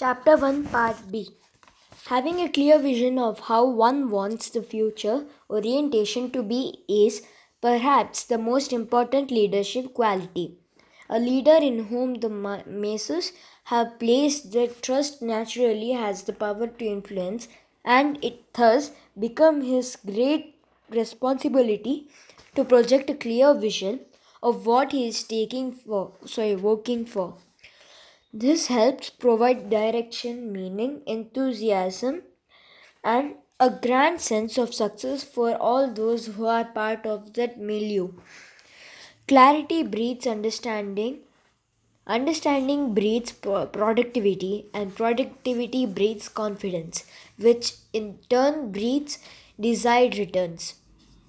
Chapter 1, Part B Having a clear vision of how one wants the future orientation to be is perhaps the most important leadership quality. A leader in whom the masses have placed their trust naturally has the power to influence, and it thus becomes his great responsibility to project a clear vision of what he is taking for sorry working for. This helps provide direction, meaning, enthusiasm, and a grand sense of success for all those who are part of that milieu. Clarity breeds understanding, understanding breeds productivity, and productivity breeds confidence, which in turn breeds desired returns.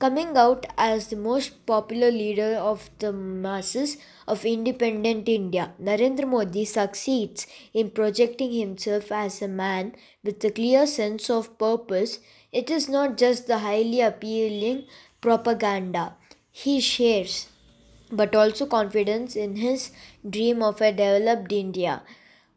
Coming out as the most popular leader of the masses of independent India, Narendra Modi succeeds in projecting himself as a man with a clear sense of purpose. It is not just the highly appealing propaganda he shares, but also confidence in his dream of a developed India,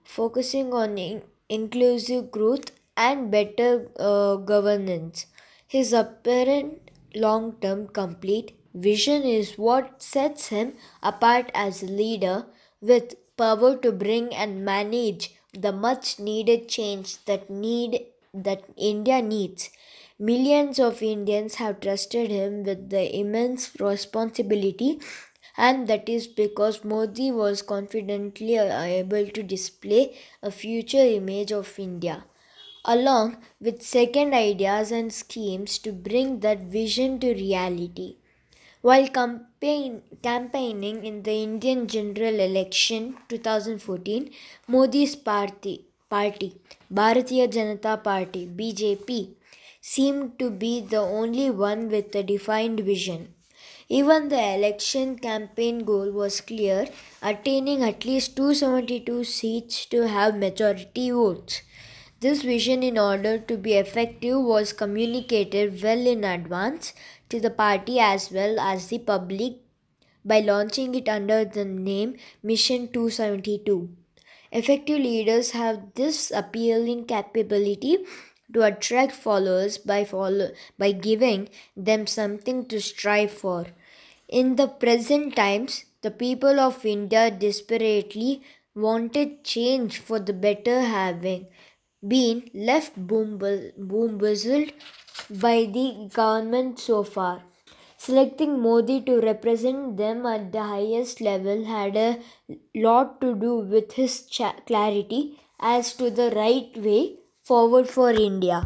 focusing on in- inclusive growth and better uh, governance. His apparent long term complete vision is what sets him apart as a leader with power to bring and manage the much needed change that need that India needs. Millions of Indians have trusted him with the immense responsibility and that is because Modi was confidently able to display a future image of India along with second ideas and schemes to bring that vision to reality. While campaign, campaigning in the Indian general election 2014, Modi's party, party, Bharatiya Janata Party, BJP, seemed to be the only one with a defined vision. Even the election campaign goal was clear, attaining at least 272 seats to have majority votes. This vision, in order to be effective, was communicated well in advance to the party as well as the public by launching it under the name Mission 272. Effective leaders have this appealing capability to attract followers by follow, by giving them something to strive for. In the present times, the people of India desperately wanted change for the better having been left boom-boombuzzled by the government so far. Selecting Modi to represent them at the highest level had a lot to do with his clarity as to the right way forward for India.